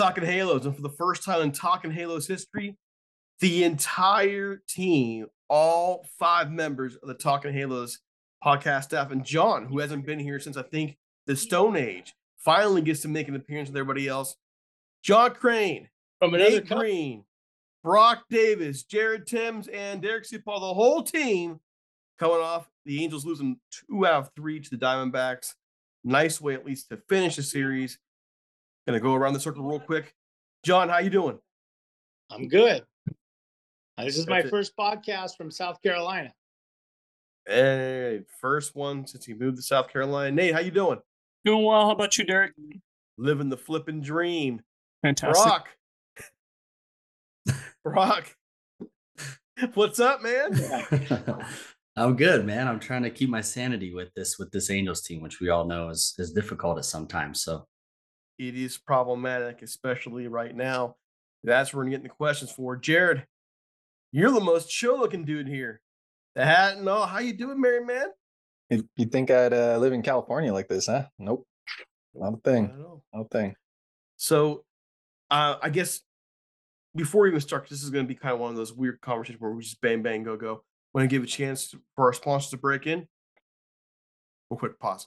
Talking Halos. And for the first time in Talking Halos history, the entire team, all five members of the Talking Halos podcast staff, and John, who hasn't been here since I think the Stone Age, finally gets to make an appearance with everybody else. John Craine, From another Nate Green, Brock Davis, Jared Tims, and Derek Supal, the whole team coming off the Angels losing two out of three to the Diamondbacks. Nice way, at least, to finish the series. Gonna go around the circle real quick. John, how you doing? I'm good. Uh, This is my it. first podcast from South Carolina. Hey, first one since you moved to South Carolina. Nate, how you doing? Doing well. How about you, Derek? Living the flipping dream. Fantastic. Brock. Brock. What's up, man? I'm good, man. I'm trying to keep my sanity with this with this Angels team, which we all know is is difficult at sometimes. So It is problematic, especially right now. That's where we're getting the questions for. Jared, you're the most chill looking dude here. The hat and all. How you doing, Mary man? You, you think I'd uh, live in California like this, huh? Nope. Not a thing. don't a thing. So, uh, I guess before we even start, this is going to be kind of one of those weird conversations where we just bang, bang, go, go. Want to give a chance for our sponsors to break in? We'll quick pause.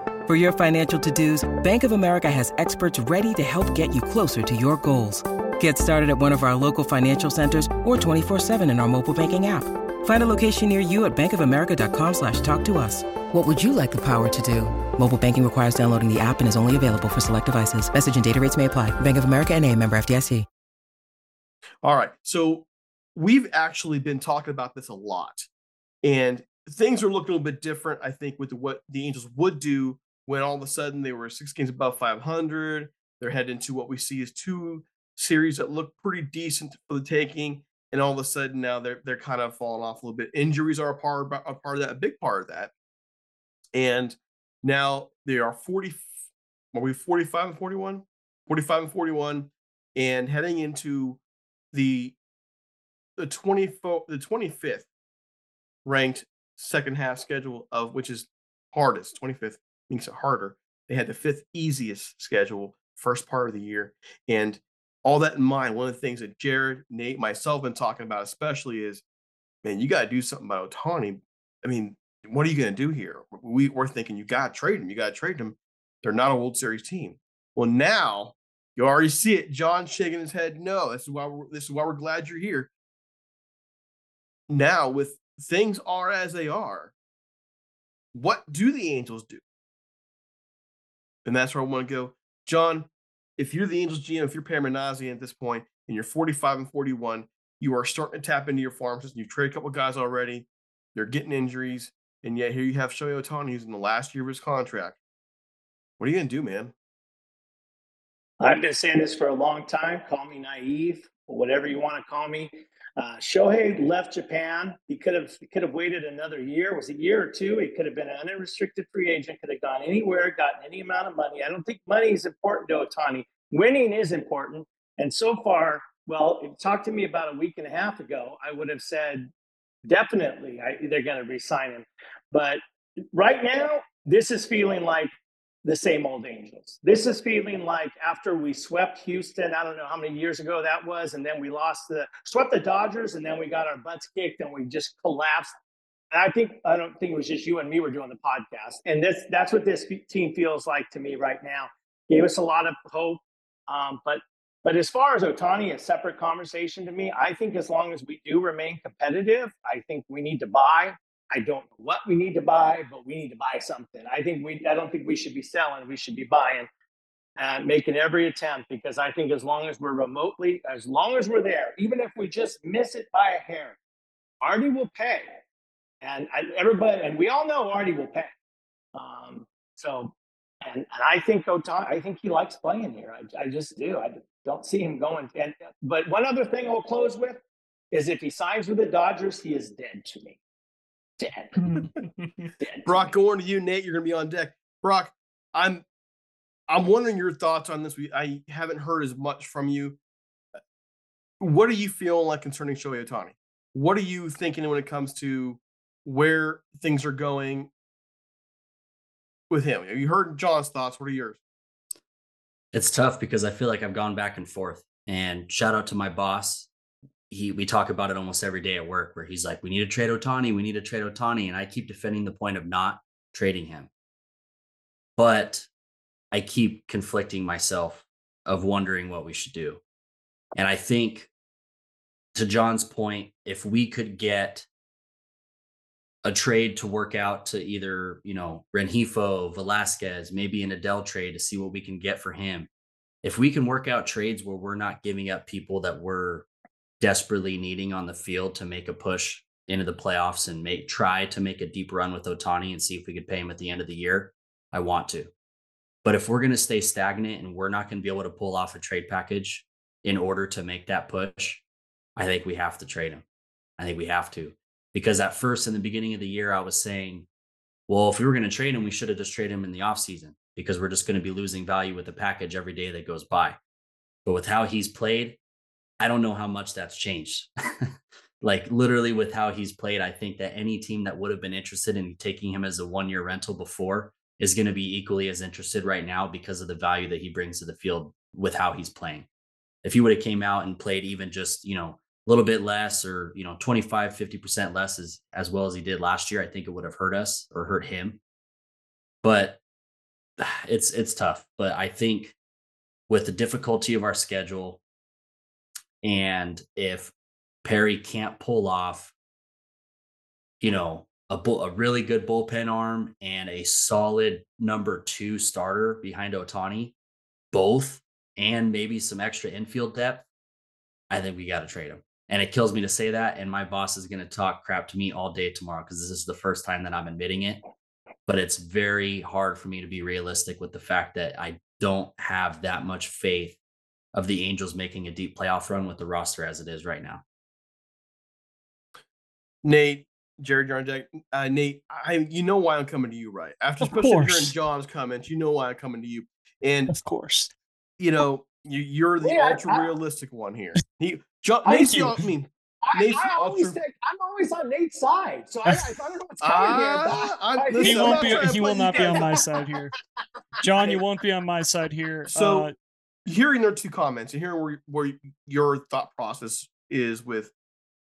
For your financial to-dos, Bank of America has experts ready to help get you closer to your goals. Get started at one of our local financial centers or 24-7 in our mobile banking app. Find a location near you at bankofamerica.com slash talk to us. What would you like the power to do? Mobile banking requires downloading the app and is only available for select devices. Message and data rates may apply. Bank of America and a member FDIC. All right. So we've actually been talking about this a lot, and things are looking a little bit different. I think with what the Angels would do when all of a sudden they were six games above 500. They're heading into what we see as two series that look pretty decent for the taking, and all of a sudden now they're they're kind of falling off a little bit. Injuries are a part a part of that, a big part of that. And now they are 40 are we 45 and 41? 45 and 41 and heading into the the 24 the 25th ranked second half schedule of which is hardest 25th makes it harder. They had the fifth easiest schedule first part of the year and all that in mind one of the things that jared nate myself been talking about especially is man you got to do something about Ohtani. I mean what are you going to do here? We, we're thinking you got to trade him you got to trade him. They're not a world series team. Well now you already see it john shaking his head no this is why we're, this is why we're glad you're here. Now with things are as they are, what do the Angels do? And that's where I want to go. John, if you're the Angels GM, if you're Minasian at this point and you're 45 and 41, you are starting to tap into your farm system. You've traded a couple guys already. They're getting injuries. And yet here you have Shohei Ohtani who's in the last year of his contract. What are you to do, man? I've been saying this for a long time. Call me naive, or whatever you want to call me. Uh, Shohei left Japan. He could have he could have waited another year. Was a year or two. He could have been an unrestricted free agent. Could have gone anywhere, gotten any amount of money. I don't think money is important to Ohtani. Winning is important. And so far, well, talked to me about a week and a half ago, I would have said definitely I, they're going to resign him. But right now, this is feeling like the same old Angels. This is feeling like after we swept Houston, I don't know how many years ago that was, and then we lost the swept the Dodgers, and then we got our butts kicked and we just collapsed. And I think I don't think it was just you and me were doing the podcast, and this that's what this team feels like to me right now. Gave us a lot of hope, um, but but as far as Ohtani, a separate conversation to me. I think as long as we do remain competitive, I think we need to buy. I don't know what we need to buy, but we need to buy something. I think we, I don't think we should be selling. We should be buying and making every attempt because I think as long as we're remotely, as long as we're there, even if we just miss it by a hair, Artie will pay. And everybody, and we all know Artie will pay. Um, so, and, and I think Ohtani, I think he likes playing here. I, I just do. I don't see him going. And, but one other thing I'll close with is if he signs with the Dodgers, he is dead to me dead. dead. Brock, going to you, Nate. You're going to be on deck. Brock, I'm I'm wondering your thoughts on this. We I haven't heard as much from you. What are you feeling like concerning Shohei Ohtani? What are you thinking when it comes to where things are going with him? Have you heard John's thoughts? What are yours? It's tough because I feel like I've gone back and forth. And shout out to my boss he we talk about it almost every day at work where he's like, we need to trade Ohtani, we need to trade Ohtani. And I keep defending the point of not trading him. But I keep conflicting myself of wondering what we should do. And I think to John's point, if we could get a trade to work out to either, you know, Rengifo, Velazquez, maybe an Adell trade to see what we can get for him. If we can work out trades where we're not giving up people that we're desperately needing on the field to make a push into the playoffs and make try to make a deep run with Ohtani and see if we could pay him at the end of the year, I want to. But if we're going to stay stagnant and we're not going to be able to pull off a trade package in order to make that push, I think we have to trade him. I think we have to. Because at first, in the beginning of the year, I was saying, well, if we were going to trade him, we should have just traded him in the offseason because we're just going to be losing value with the package every day that goes by. But with how he's played, I don't know how much that's changed. like literally with how he's played, I think that any team that would have been interested in taking him as a one year rental before is going to be equally as interested right now because of the value that he brings to the field with how he's playing. If he would have came out and played even just, you know, a little bit less or, you know, 25, 50% less as, as well as he did last year, I think it would have hurt us or hurt him. But it's, it's tough. But I think with the difficulty of our schedule, and if Perry can't pull off, you know, a, bull, a really good bullpen arm and a solid number two starter behind Ohtani, both, and maybe some extra infield depth, I think we got to trade him. And it kills me to say that. And my boss is going to talk crap to me all day tomorrow because this is the first time that I'm admitting it. But it's very hard for me to be realistic with the fact that I don't have that much faith of the Angels making a deep playoff run with the roster as it is right now. Nate, Jared Jarnjack, uh, Nate, I you know why I'm coming to you, right? After Of especially hearing. John's comments, you know why I'm coming to you. And Of course. you know, you you're the Yeah, I- ultra realistic one here. He John Thank Nate's you. I mean, I, I always ultra... think, I'm always on Nate's side, so I, I don't know what's coming here. Ah, but I'm- I- He won't be. He will not be on my side here. John, you won't be on my side here. So- uh, hearing their two comments and hearing where, where your thought process is with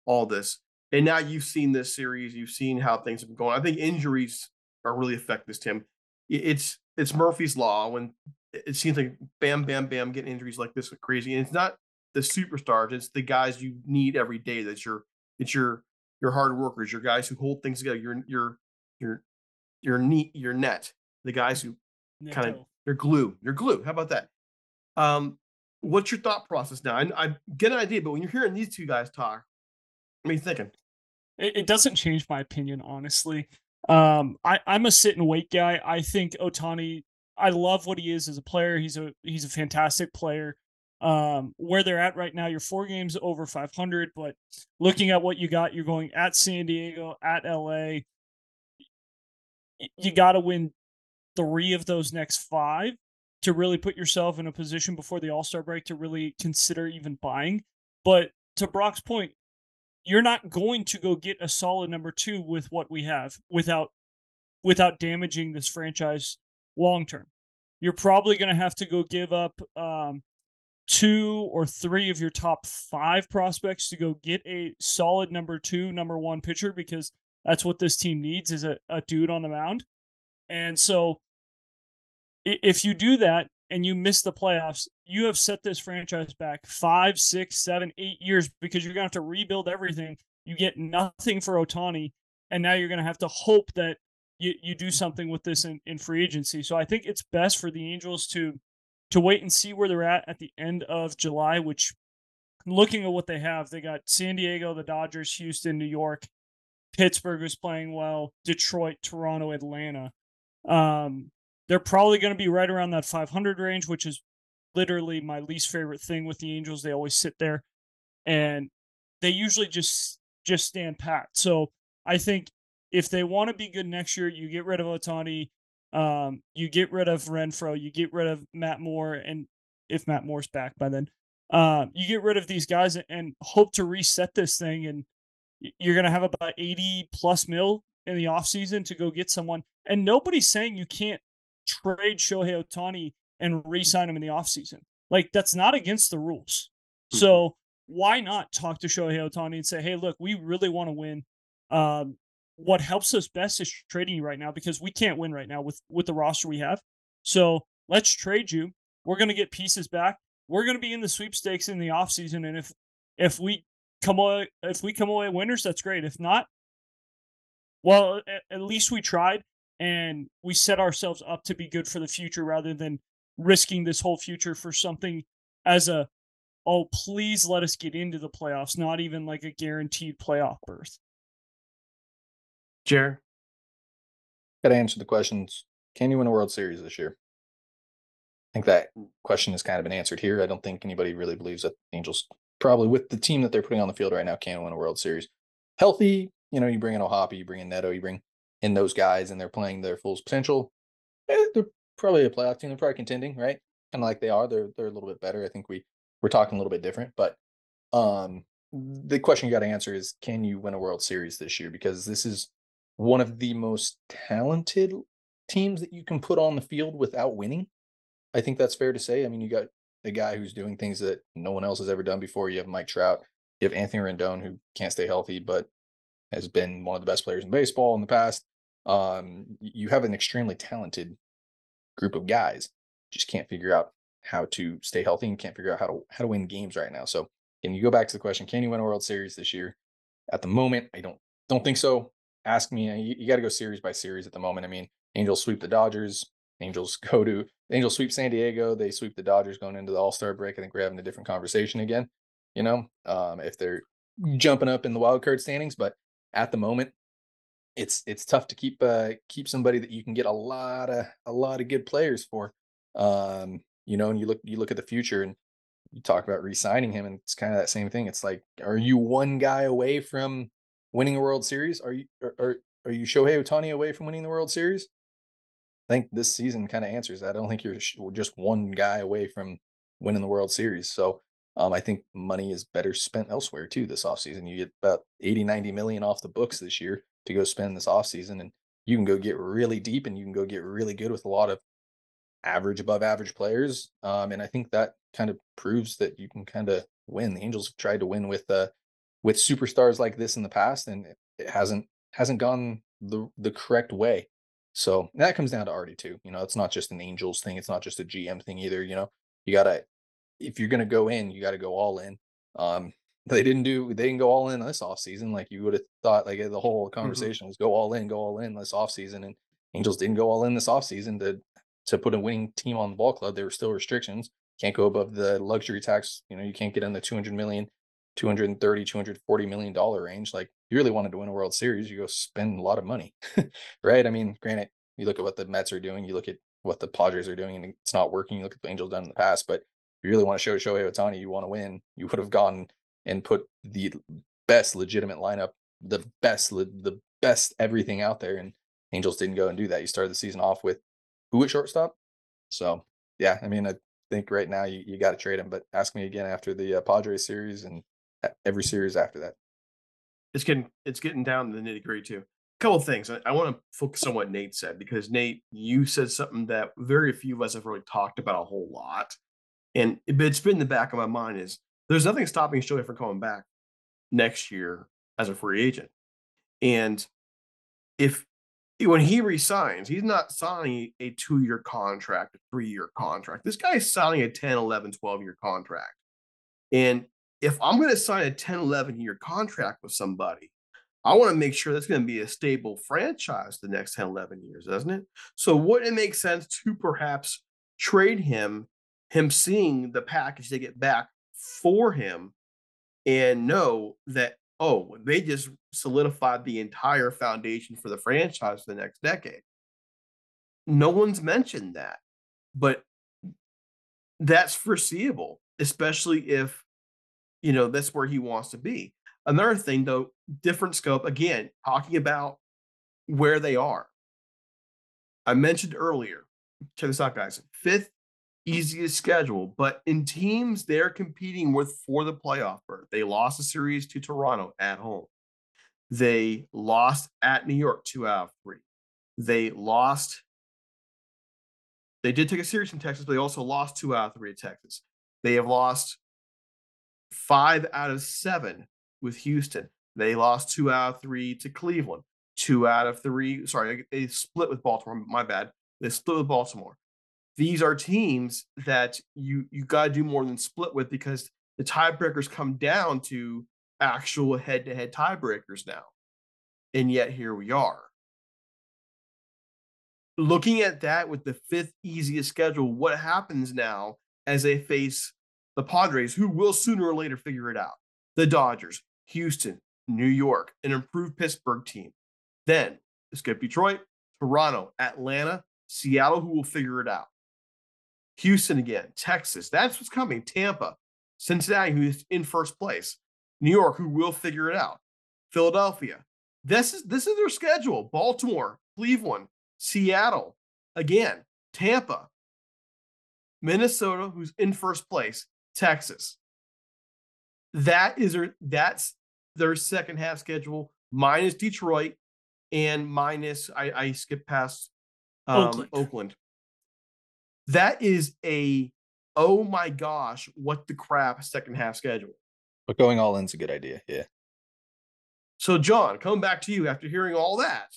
all this, and now you've seen this series, you've seen how things have been going. I think injuries are really affecting this, Tim. It's it's Murphy's law when it seems like bam, bam, bam, getting injuries like this are crazy. And it's not the superstars; it's the guys you need every day. That's your it's your your hard workers, your guys who hold things together. Your your your your neat your net, the guys who kind of your glue. You're glue. How about that? Um, what's your thought process now? I, I get an idea, but when you're hearing these two guys talk, what are you thinking? it, it doesn't change my opinion honestly. Um i i'm a sit and wait guy. I think Ohtani i love what he is as a player. He's a he's a fantastic player. Um where they're at right now you're four games over 500 but looking at what you got you're going at san diego at la you got to win three of those next five to really put yourself in a position before the all-star break to really consider even buying but to brock's point you're not going to go get a solid number two with what we have without without damaging this franchise long term. You're probably going to have to go give up um, two or three of your top five prospects to go get a solid number two, number one pitcher because that's what this team needs is a, a dude on the mound. And so if you do that and you miss the playoffs, you have set this franchise back five, six, seven, eight years because you're gonna have to rebuild everything. You get nothing for Ohtani, and now you're gonna have to hope that you, you do something with this in, in free agency. So I think it's best for the Angels to to wait and see where they're at at the end of July, which looking at what they have, they got San Diego, the Dodgers, Houston, New York, Pittsburgh is playing well, Detroit, Toronto, Atlanta. Um, they're probably going to be right around that 500 range, which is literally my least favorite thing with the Angels. They always sit there, and they usually just just stand pat. So I think if they want to be good next year, you get rid of Ohtani, um, you get rid of Renfroe, you get rid of Matt Moore, and if Matt Moore's back by then, um, you get rid of these guys and hope to reset this thing. And you're going to have about 80 plus mil in the offseason to go get someone. And nobody's saying you can't trade Shohei Ohtani and re-sign him in the offseason. Like that's not against the rules. So why not talk to Shohei Ohtani and say, hey, look, we really want to win. Um, what helps us best is trading you right now because we can't win right now with with the roster we have. So let's trade you. We're gonna get pieces back. We're gonna be in the sweepstakes in the offseason. And if if we come away if we come away winners, that's great. If not, well, at least we tried and we set ourselves up to be good for the future rather than risking this whole future for something as a oh please let us get into the playoffs not even like a guaranteed playoff berth Jared? Got to answer the questions. Can you win a World Series this year? I think that question has kind of been answered here. I don't think anybody really believes that the Angels, probably with the team that they're putting on the field right now, can win a World Series. Healthy, you know, you bring in O'Hoppe, you bring in Neto, you bring in those guys, and they're playing their full potential. eh, they're probably a playoff team. They're probably contending, right? Kind of like they are. They're they're a little bit better. I think we we're talking a little bit different, but um, the question you got to answer is, can you win a World Series this year? Because this is one of the most talented teams that you can put on the field without winning. I think that's fair to say. I mean, you got a guy who's doing things that no one else has ever done before. You have Mike Trout. You have Anthony Rendon, who can't stay healthy, but has been one of the best players in baseball in the past. Um, you have an extremely talented group of guys. Just can't figure out how to stay healthy and can't figure out how to how to win games right now. So, can you go back to the question? Can you win a World Series this year? At the moment, I don't don't think so. Ask me. You, you got to go series by series at the moment. I mean, Angels sweep the Dodgers. Angels go to Angels sweep San Diego. They sweep the Dodgers going into the All Star break. I think we're having a different conversation again. You know, um, if they're jumping up in the wild card standings, but at the moment, it's it's tough to keep uh, keep somebody that you can get a lot of a lot of good players for. Um, you know, and you look you look at the future, and you talk about re-signing him, and it's kind of that same thing. It's like, are you one guy away from winning a World Series? Are you are are, are you Shohei Ohtani away from winning the World Series? I think this season kind of answers that. I don't think you're just one guy away from winning the World Series. So um, I think money is better spent elsewhere too this offseason. You get about 80, 90 million off the books this year to go spend this offseason. And you can go get really deep and you can go get really good with a lot of average, above average players. Um, and I think that kind of proves that you can kind of win. The Angels have tried to win with uh, with superstars like this in the past, and it hasn't hasn't gone the the correct way. So that comes down to Artie too. You know, it's not just an Angels thing. It's not just a GM thing either. You know, you gotta if you're gonna go in, you got to go all in. Um, they didn't do they didn't go all in this offseason like you would have thought. Like the whole mm-hmm. conversation mm-hmm. was go all in, go all in this offseason, and Angels didn't go all in this offseason to to put a winning team on the ball club. There were still restrictions. Can't go above the luxury tax. You know, you can't get in the 200 million, 230, 240 million dollar range. Like you really wanted to win a World Series, you go spend a lot of money, right? I mean, granted, you look at what the Mets are doing, you look at what the Padres are doing, and it's not working. You look at the Angels done in the past, but you really want to show Shohei Ohtani you want to win, you would have gone and put the best legitimate lineup, the best, the best everything out there. And Angels didn't go and do that. You started the season off with who at shortstop. So yeah, I mean, I think right now you, you got to trade him, but ask me again after the uh, Padres series and every series after that. It's getting it's getting down to the nitty gritty too. A couple things. I, I want to focus on what Nate said because Nate, you said something that very few of us have really talked about a whole lot, and eh, but it's been in the back of my mind is there's nothing stopping Shohei from coming back next year as a free agent, and if when he resigns, he's not signing a two year contract, a three year contract. This guy is signing a 10, 11, 12 year contract. And if I'm going to sign a 10, 11 year contract with somebody, I want to make sure that's going to be a stable franchise the next 10, 11 years, doesn't it? So, wouldn't it make sense to perhaps trade him, him seeing the package they get back for him, and know that oh, they just solidified the entire foundation for the franchise for the next decade. No one's mentioned that, but that's foreseeable, especially if, you know, that's where he wants to be. Another thing, though, different scope, again, talking about where they are. I mentioned earlier, check this out, guys. Fifth easiest schedule. But in teams they're competing with for the playoff berth, they lost a series to Toronto at home. They lost at New York two out of three. They lost. They did take a series from Texas, but they also lost two out of three at Texas. They have lost five out of seven with Houston. They lost two out of three to Cleveland. Two out of three. Sorry, they split with Baltimore. My bad. They split with Baltimore these are teams that you you got to do more than split with because the tiebreakers come down to actual head-to-head tiebreakers now. And yet here we are. Looking at that with the fifth easiest schedule, what happens now as they face the Padres, who will sooner or later figure it out? The Dodgers, Houston, New York, an improved Pittsburgh team. Then skip Detroit, Toronto, Atlanta, Seattle, who will figure it out. Houston again, Texas. That's what's coming. Tampa, Cincinnati, who's in first place. New York, who will figure it out. Philadelphia. This is this is their schedule. Baltimore, Cleveland, Seattle, again, Tampa, Minnesota, who's in first place, Texas. That is their that's their second half schedule, minus Detroit and minus I, I skipped past um, Oakland. Oakland that is a oh my gosh, what the crap second half schedule. But going all in's a good idea. Yeah. So, John, coming back to you after hearing all that,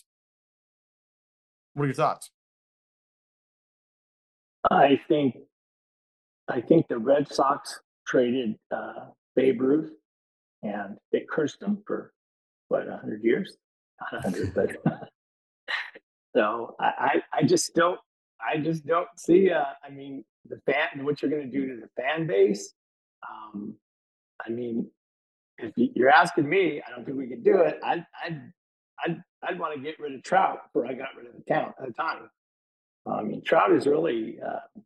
what are your thoughts? I think, I think the Red Sox traded uh, Babe Ruth, and they cursed him for what hundred years, not hundred, but so I, I just don't I just don't see. Uh, I mean, the fan, what you're going to do to the fan base. Um, I mean, if you're asking me, I don't think we could do it. I'd, I'd, I'd, I'd want to get rid of Trout before I got rid of the count at the time. I mean, Trout is really. Uh,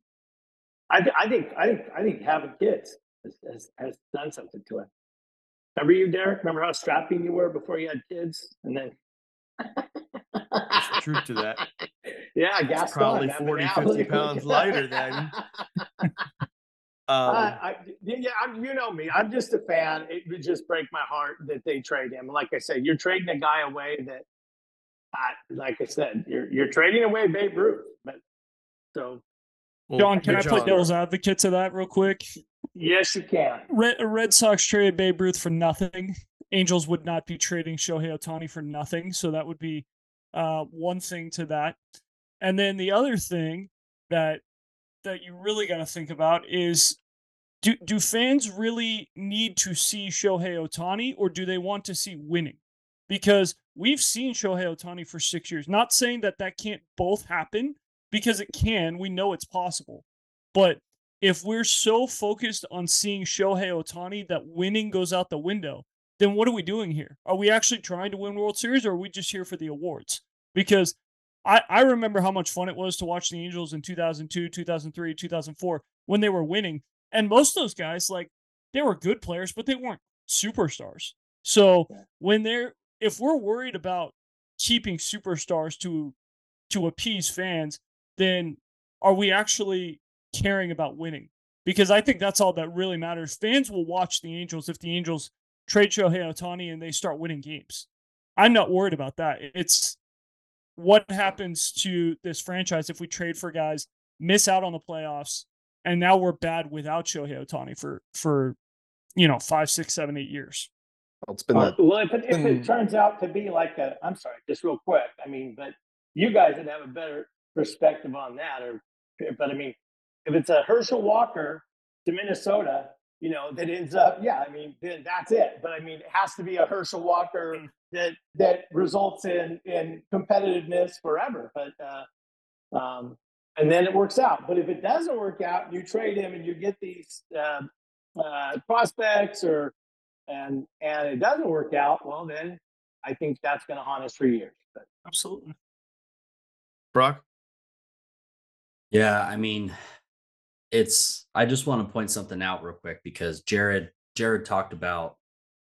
I, I think, I think, I think having kids has, has, has done something to it. Remember you, Derek? Remember how strapping you were before you had kids, and then There's truth to that. yeah, gas It's probably 40, 50 pounds lighter then. Um, I, I, yeah, I'm, you know me. I'm just a fan. It would just break my heart that they trade him. Like I said, you're trading a guy away that, I, like I said, you're you're trading away Babe Ruth. But so well, John, can I good play devil's advocate to that real quick? yes, you can. Red, Red Sox traded Babe Ruth for nothing. Angels would not be trading Shohei Ohtani for nothing. So that would be uh, one thing to that. And then the other thing that that you really got to think about is do do fans really need to see Shohei Ohtani or do they want to see winning? Because we've seen Shohei Ohtani for 6 years. Not saying that that can't both happen because it can. We know it's possible. But if we're so focused on seeing Shohei Ohtani that winning goes out the window, then what are we doing here? Are we actually trying to win World Series or are we just here for the awards? Because I, I remember how much fun it was to watch the Angels in 2002, 2003, 2004 when they were winning. And most of those guys, like, they were good players, but they weren't superstars. So when they're, if we're worried about keeping superstars to, to appease fans, then are we actually caring about winning? Because I think that's all that really matters. Fans will watch the Angels if the Angels trade Shohei Ohtani and they start winning games. I'm not worried about that. It's what happens to this franchise if we trade for guys, miss out on the playoffs, and now we're bad without Shohei Ohtani for for you know five, six, seven, eight years. Well, it's been Uh, that. well, if it, if it turns out to be like a, I'm sorry, just real quick. I mean, but you guys would have a better perspective on that. Or, but I mean, if it's a Herschel Walker to Minnesota, you know, that ends up, yeah, I mean, then that's it. But I mean, it has to be a Herschel Walker that that results in in competitiveness forever. But uh, um, and then it works out. But if it doesn't work out, you trade him and you get these uh, uh, prospects or and and it doesn't work out, well then I think that's going to haunt us for years. But Absolutely. Brock. Yeah, I mean, it's I just want to point something out real quick because Jared Jared talked about,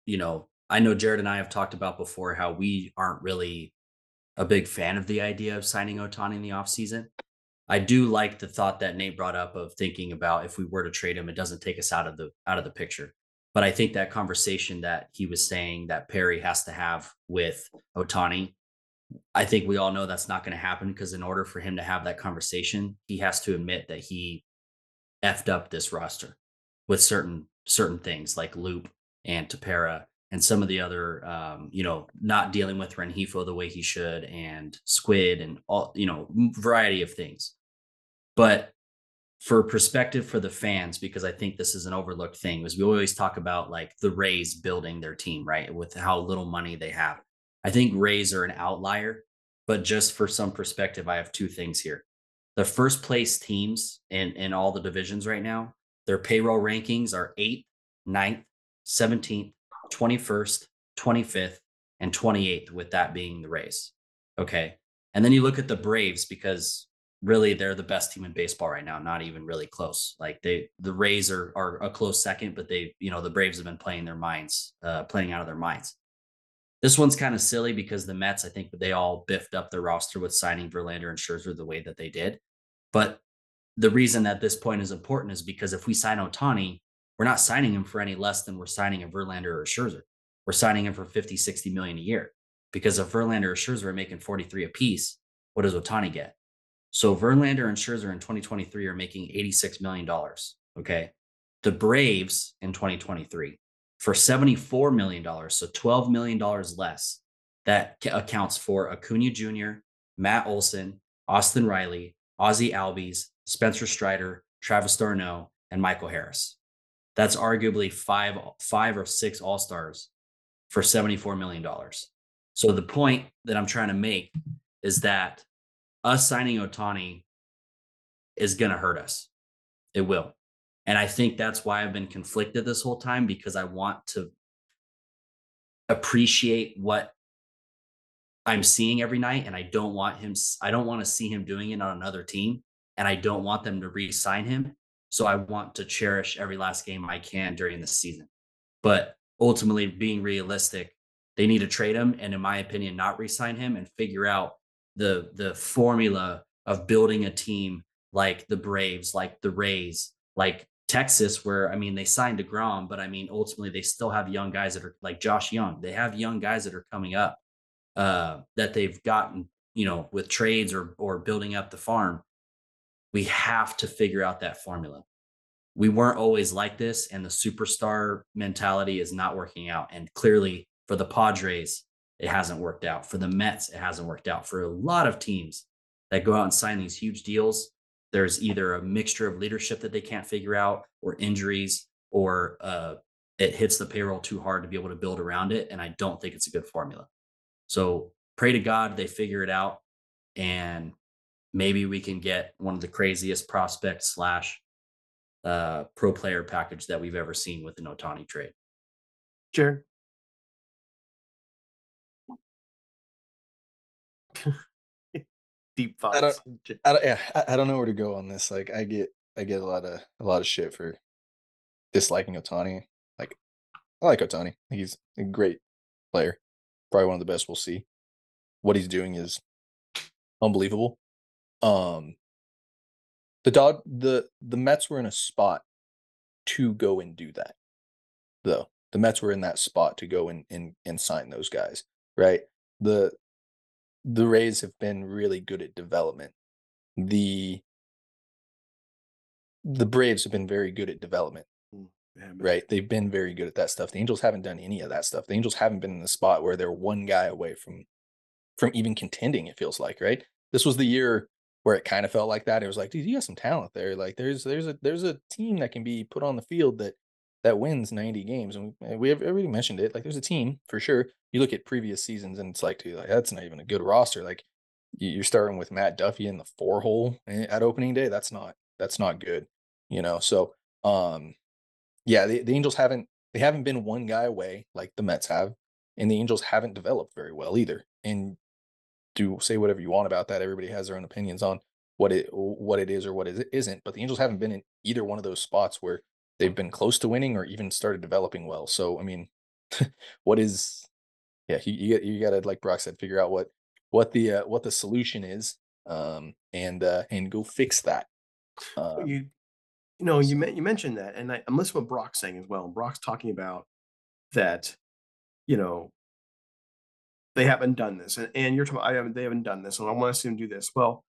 you know, I know Jared and I have talked about before how we aren't really a big fan of the idea of signing Ohtani in the offseason. I do like the thought that Nate brought up of thinking about if we were to trade him, it doesn't take us out of the out of the picture. But I think that conversation that he was saying that Perry has to have with Ohtani I think we all know that's not going to happen because in order for him to have that conversation, he has to admit that he effed up this roster with certain certain things like Loup and Tepera and some of the other, um, you know, not dealing with Rengifo the way he should and Squid and all, you know, variety of things. But for perspective for the fans, because I think this is an overlooked thing, is we always talk about like the Rays building their team, right? With how little money they have. I think Rays are an outlier, but just for some perspective, I have two things here. The first place teams in, in all the divisions right now, their payroll rankings are 8th, 9th, 17th, 21st, 25th, and 28th, with that being the Rays. Okay. And then you look at the Braves because really they're the best team in baseball right now, not even really close. Like they the Rays are are a close second, but they, you know, the Braves have been playing their minds, uh, playing out of their minds. This one's kind of silly because the Mets, I think they all biffed up their roster with signing Verlander and Scherzer the way that they did. But the reason that this point is important is because if we sign Ohtani, we're not signing him for any less than we're signing a Verlander or a Scherzer. We're signing him for 50, 60 million a year. Because if Verlander or Scherzer are making 43 apiece, what does Ohtani get? So Verlander and Scherzer in 2023 are making $86 million. Okay. The Braves in 2023 for $74 million, so $12 million less. That accounts for Acuna Jr., Matt Olson, Austin Riley, Ozzie Albies, Spencer Strider, Travis d'Arnaud, and Michael Harris. That's arguably five, five or six All Stars for $74 million. So the point that I'm trying to make is that us signing Ohtani is going to hurt us. It will. And I think that's why I've been conflicted this whole time because I want to appreciate what I'm seeing every night. And I don't want him, I don't want to see him doing it on another team. And I don't want them to re sign him. So I want to cherish every last game I can during the season. But ultimately, being realistic, they need to trade him, and in my opinion, not re-sign him and figure out the the formula of building a team like the Braves, like the Rays, like Texas, where I mean they signed DeGrom, but I mean ultimately they still have young guys that are like Josh Jung. They have young guys that are coming up uh, that they've gotten, you know, with trades or or building up the farm. We have to figure out that formula. We weren't always like this, and the superstar mentality is not working out. And clearly, for the Padres, it hasn't worked out. For the Mets, it hasn't worked out. For a lot of teams that go out and sign these huge deals, there's either a mixture of leadership that they can't figure out, or injuries, or uh, it hits the payroll too hard to be able to build around it. And I don't think it's a good formula. So pray to God they figure it out, and maybe we can get one of the craziest prospect slash uh, pro player package that we've ever seen with an Ohtani trade. Jared. Deep I thoughts. I don't, yeah, I, I don't know where to go on this. Like, I get, I get a lot of, a lot of shit for disliking Ohtani. Like, I like Ohtani. He's a great player, probably one of the best we'll see. What he's doing is unbelievable. Um, the dog, the the Mets were in a spot to go and do that, though. The Mets were in that spot to go and and, and sign those guys, right? The the Rays have been really good at development. The the Braves have been very good at development, Yeah, right? They've been very good at that stuff. The Angels haven't done any of that stuff. The Angels haven't been in the spot where they're one guy away from from even contending, it feels like, right? This was the year where it kind of felt like that. It was like, dude, you got some talent there. Like there's there's a there's a team that can be put on the field that that wins 90 games. And we, we have already mentioned it. Like there's a team for sure. You look at previous seasons and it's like, dude, like, that's not even a good roster. Like you- you're starting with Matt Duffy in the four hole at opening day. That's not that's not good. You know, so um yeah, the, the Angels haven't they haven't been one guy away like the Mets have, and the Angels haven't developed very well either. And do say whatever you want about that. Everybody has their own opinions on what it what it is or what it isn't. But the Angels haven't been in either one of those spots where they've been close to winning or even started developing well. So I mean, what is yeah, you you, got- you got to like Brock said, figure out what what the uh, what the solution is, um, and uh, and go fix that. Um, you you know you you mentioned that and I, i'm listening to what brock's saying as well. Brock's talking about that you know they haven't done this and, and you're talking i haven't they haven't done this and i want to see them do this. Well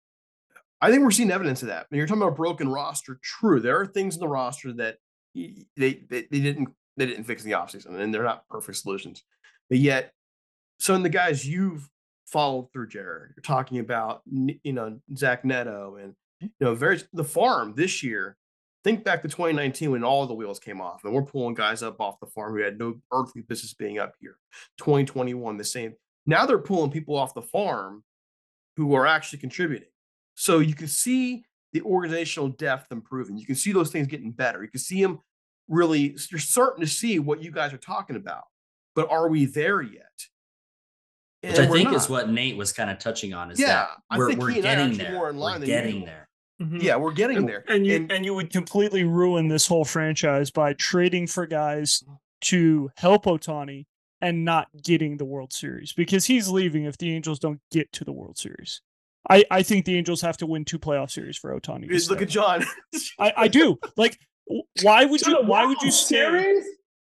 i think we're seeing evidence of that. When you're talking about a broken roster true there are things in the roster that they they, they didn't they didn't fix in the offseason and they're not perfect solutions. But yet some in the guys you've followed through jared you're talking about you know zach neto and mm. you know very the farm this year. Think back to 2019 when all the wheels came off and we're pulling guys up off the farm who had no earthly business being up here. 2021 the same. Now they're pulling people off the farm who are actually contributing. So you can see the organizational depth improving. You can see those things getting better. You can see them really you're starting to see what you guys are talking about. But are we there yet Which I And we're think is what Nate was kind of touching on is Yeah, that we're, think we're he and I are getting there. more in line we're getting usual. there. Mm-hmm. yeah we're getting and, there and you And- and you would completely ruin this whole franchise by trading for guys to help Ohtani and not getting the World Series because he's leaving if the Angels don't get to the World Series. I, I think the Angels have to win two playoff series for Ohtani. to look stay. at john I, I do. Like, why would To you? Why would you stay? Series?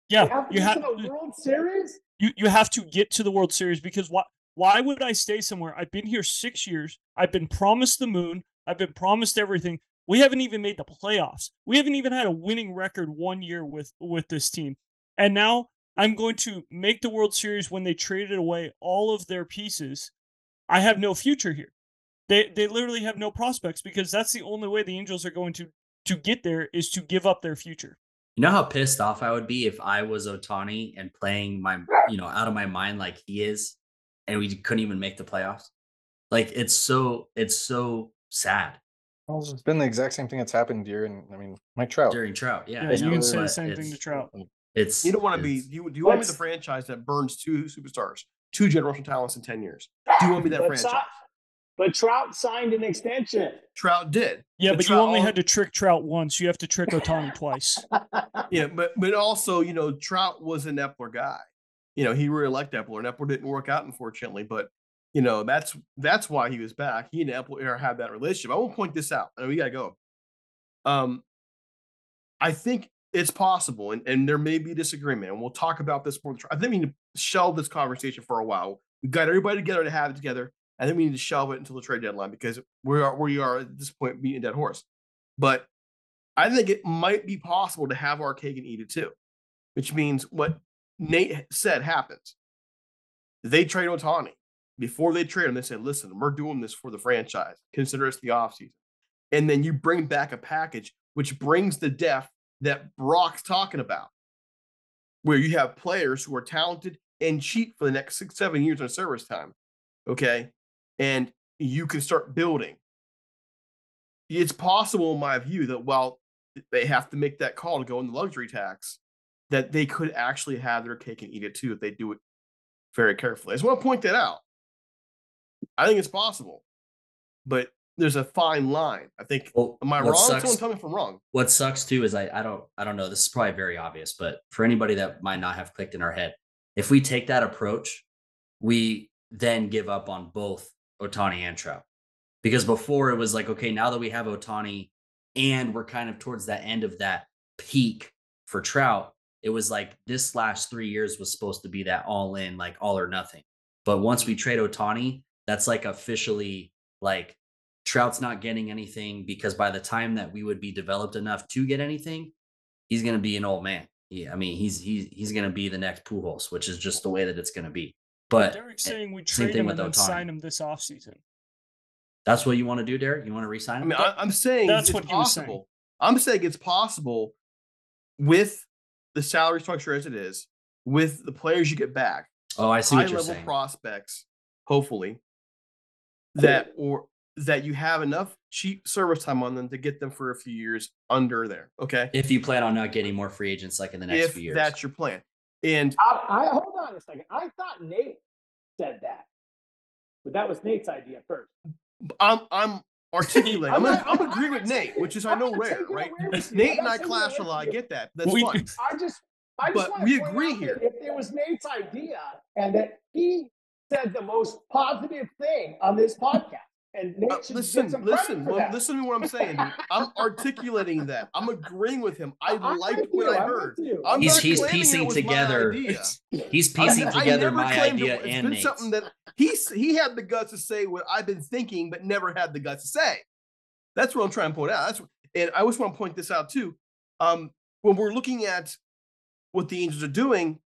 Yeah, have to you get have to the World Series. You you have to get to the World Series because why why would I stay somewhere? I've been here six years. I've been promised the moon. I've been promised everything. We haven't even made the playoffs. We haven't even had a winning record one year with with this team. And now I'm going to make the World Series when they traded away all of their pieces. I have no future here. They they literally have no prospects because that's the only way the Angels are going to to get there is to give up their future. You know how pissed off I would be if I was Ohtani and playing my, you know, out of my mind like he is, and we couldn't even make the playoffs. Like it's so, it's so sad Well, it's been the exact same thing that's happened during, I mean, Mike Trout. during Trout. Yeah, Yeah, you know, can say the same thing to Trout. It's You don't want to be. Do you, do you want to be the franchise that burns two superstars, two generational talents in ten years? Do you want to be that franchise? talk, but Trout signed an extension. Trout did. Yeah, But but you only had to trick Trout once. You have to trick Ohtani twice. Yeah, but but also, you know, Trout was an Eppler guy. You know, he really liked Eppler, and Eppler didn't work out, unfortunately. But you know, that's that's why he was back. He and Eppler had that relationship. I won't point this out. I mean, we gotta go. Um, I think it's possible, and, and there may be disagreement, and we'll talk about this more. I think we need to shelve this conversation for a while. We've got everybody together to have it together. I think we need to shelve it until the trade deadline because we are we are at this point beating a dead horse. But I think it might be possible to have our cake and eat it too, which means what Nate said happens. They trade Ohtani. Before they trade him, they said, listen, we're doing this for the franchise. Consider us the offseason. And then you bring back a package which brings the depth that Brock's talking about, where you have players who are talented and cheap for the next six, seven years on service time. Okay. And you can start building. It's possible, in my view, that while they have to make that call to go in the luxury tax, that they could actually have their cake and eat it too if they do it very carefully. I just want to point that out. I think it's possible, but there's a fine line. I think. Well, Am I wrong? sucks- Someone tell me if I'm wrong. what sucks too is I, I don't I don't know. This is probably very obvious, but for anybody that might not have clicked in our head, if we take that approach, we then give up on both Ohtani and Trout. Because before it was like, okay, now that we have Ohtani and we're kind of towards that end of that peak for Trout, it was like this last three years was supposed to be that all in, like all or nothing. But once we trade Ohtani, that's like officially like Trout's not getting anything because by the time that we would be developed enough to get anything, he's going to be an old man. Yeah, I mean, he's he's he's going to be the next Pujols, which is just the way that it's going to be. But Derek's saying we same trade him and then sign him this offseason. that's what you want to do, Derek. You want to resign I him? mean, I, I'm saying That's it's what he was saying. possible. I'm saying it's possible with the salary structure as it is, with the players you get back, oh, I see high what you're level saying. prospects, hopefully, that or that you have enough cheap service time on them to get them for a few years under there. Okay. if you plan on not getting more free agents like in the next if few years. that's your plan. And I, I hold on a second. I thought Nate said that, but that was Nate's idea first. I'm I'm articulating. I'm, I'm I'm, not- I'm agreeing with Nate, which is I know rare, right? Nate and I clash a lot. I get that. That's We- fine. I just, I just But we agree here. If it was Nate's idea and that he said the most positive thing on this podcast, and Uh, listen, get some credit listen, well, listen to what I'm saying. I'm articulating that. I'm agreeing with him. I I'm liked what you, I heard. I'm He's- he's piecing together- He's piecing I together never my claimed it idea and been something that he's he had the guts to say what I've been thinking, but never had the guts to say. That's what I'm trying to point out. That's and I always want to point this out too. Um, when we're looking at what the Angels are doing,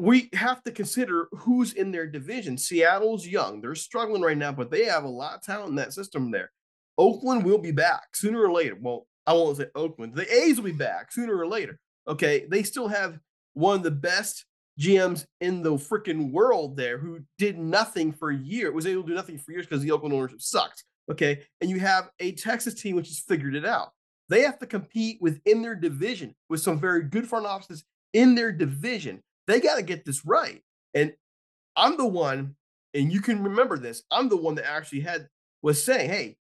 we have to consider who's in their division. Seattle's young; they're struggling right now, but they have a lot of talent in that system there. Oakland will be back sooner or later. Well, I won't say Oakland. The A's will be back sooner or later. Okay, they still have one of the best GMs in the freaking world there who did nothing for a year, was able to do nothing for years because the Oakland ownership sucked. Okay. And you have a Texas team which has figured it out. They have to compete within their division with some very good front offices in their division. They got to get this right. And I'm the one, and you can remember this, I'm the one that actually had was saying, hey,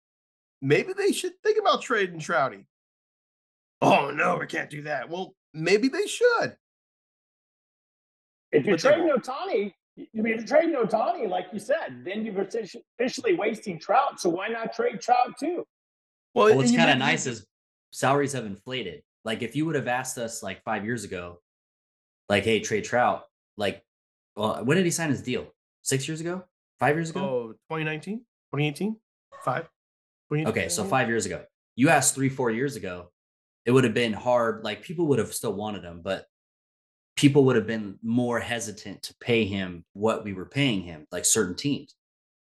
maybe they should think about trading Trouty. Oh no, we can't do that. Well, maybe they should. If you're But they trading Ohtani, if you're trading Ohtani, like you said, then you're officially wasting Trout. So why not trade Trout too? Well, Well, and what's kind of nice is salaries have inflated. Like if you would have asked us like five years ago, like, hey, Trey Trout, like, well, when did he sign his deal? Six years ago? Five years ago? Oh, 2019, 2018, five. 2018, Okay, so five years ago. You asked three, four years ago, it would have been hard. Like people would have still wanted him, but people would have been more hesitant to pay him what we were paying him, like certain teams.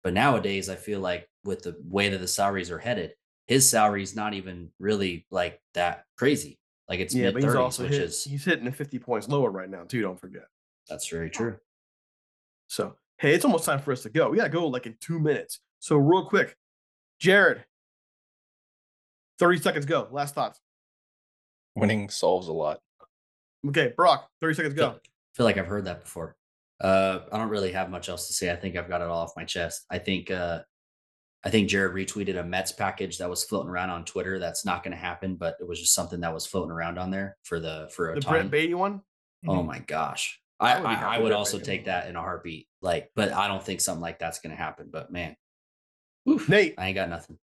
But nowadays, I feel like with the way that the salaries are headed, his salary is not even really like that crazy. Like it's Yeah, mid but he's thirties, also which hit, is he's hitting the 50 points lower right now, too. Don't forget. that's very true. So, hey, it's almost time for us to go. We got to go like in two minutes. So, real quick, Jared, 30 seconds go. Last thoughts. Winning solves a lot. Okay, Brock, 30 seconds Feel, go. feel like I've heard that before. Uh, I don't really have much else to say. I think I've got it all off my chest. I think uh, I think Jared retweeted a Mets package that was floating around on Twitter. That's not going to happen, but it was just something that was floating around on there for the for a The time. Brett Baty one. Oh my gosh. I, I would I, I would also rating. take that in a heartbeat. Like, but I don't think something like that's gonna happen. But man, Nate, I ain't got nothing.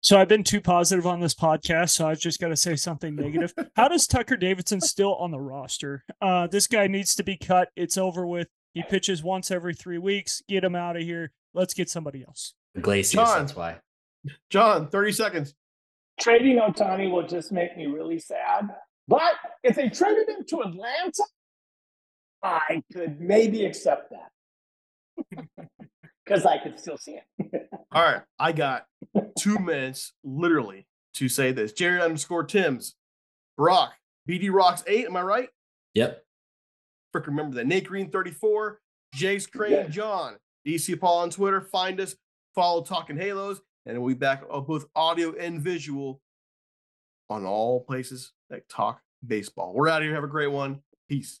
So I've been too positive on this podcast, so I've just got to say something negative. How does Tucker Davidson still on the roster? Uh, this guy needs to be cut. It's over with. He pitches once every three weeks. Get him out of here. Let's get somebody else. Glacius, John. that's why. John, 30 seconds. Trading Ohtani will just make me really sad. But if they traded him to Atlanta, I could maybe accept that. Because I could still see him. All right. I got two minutes literally to say this. Jared underscore Tims. Brock. BD Rocks 8. Am I right? Yep. Frick, remember that. Nate Green 34. Jace Craine Yeah. John. DC Paul on Twitter. Find us. Follow Talkin' Halos. And we'll be back both audio and visual on all places that talk baseball. We're out of here. Have a great one. Peace.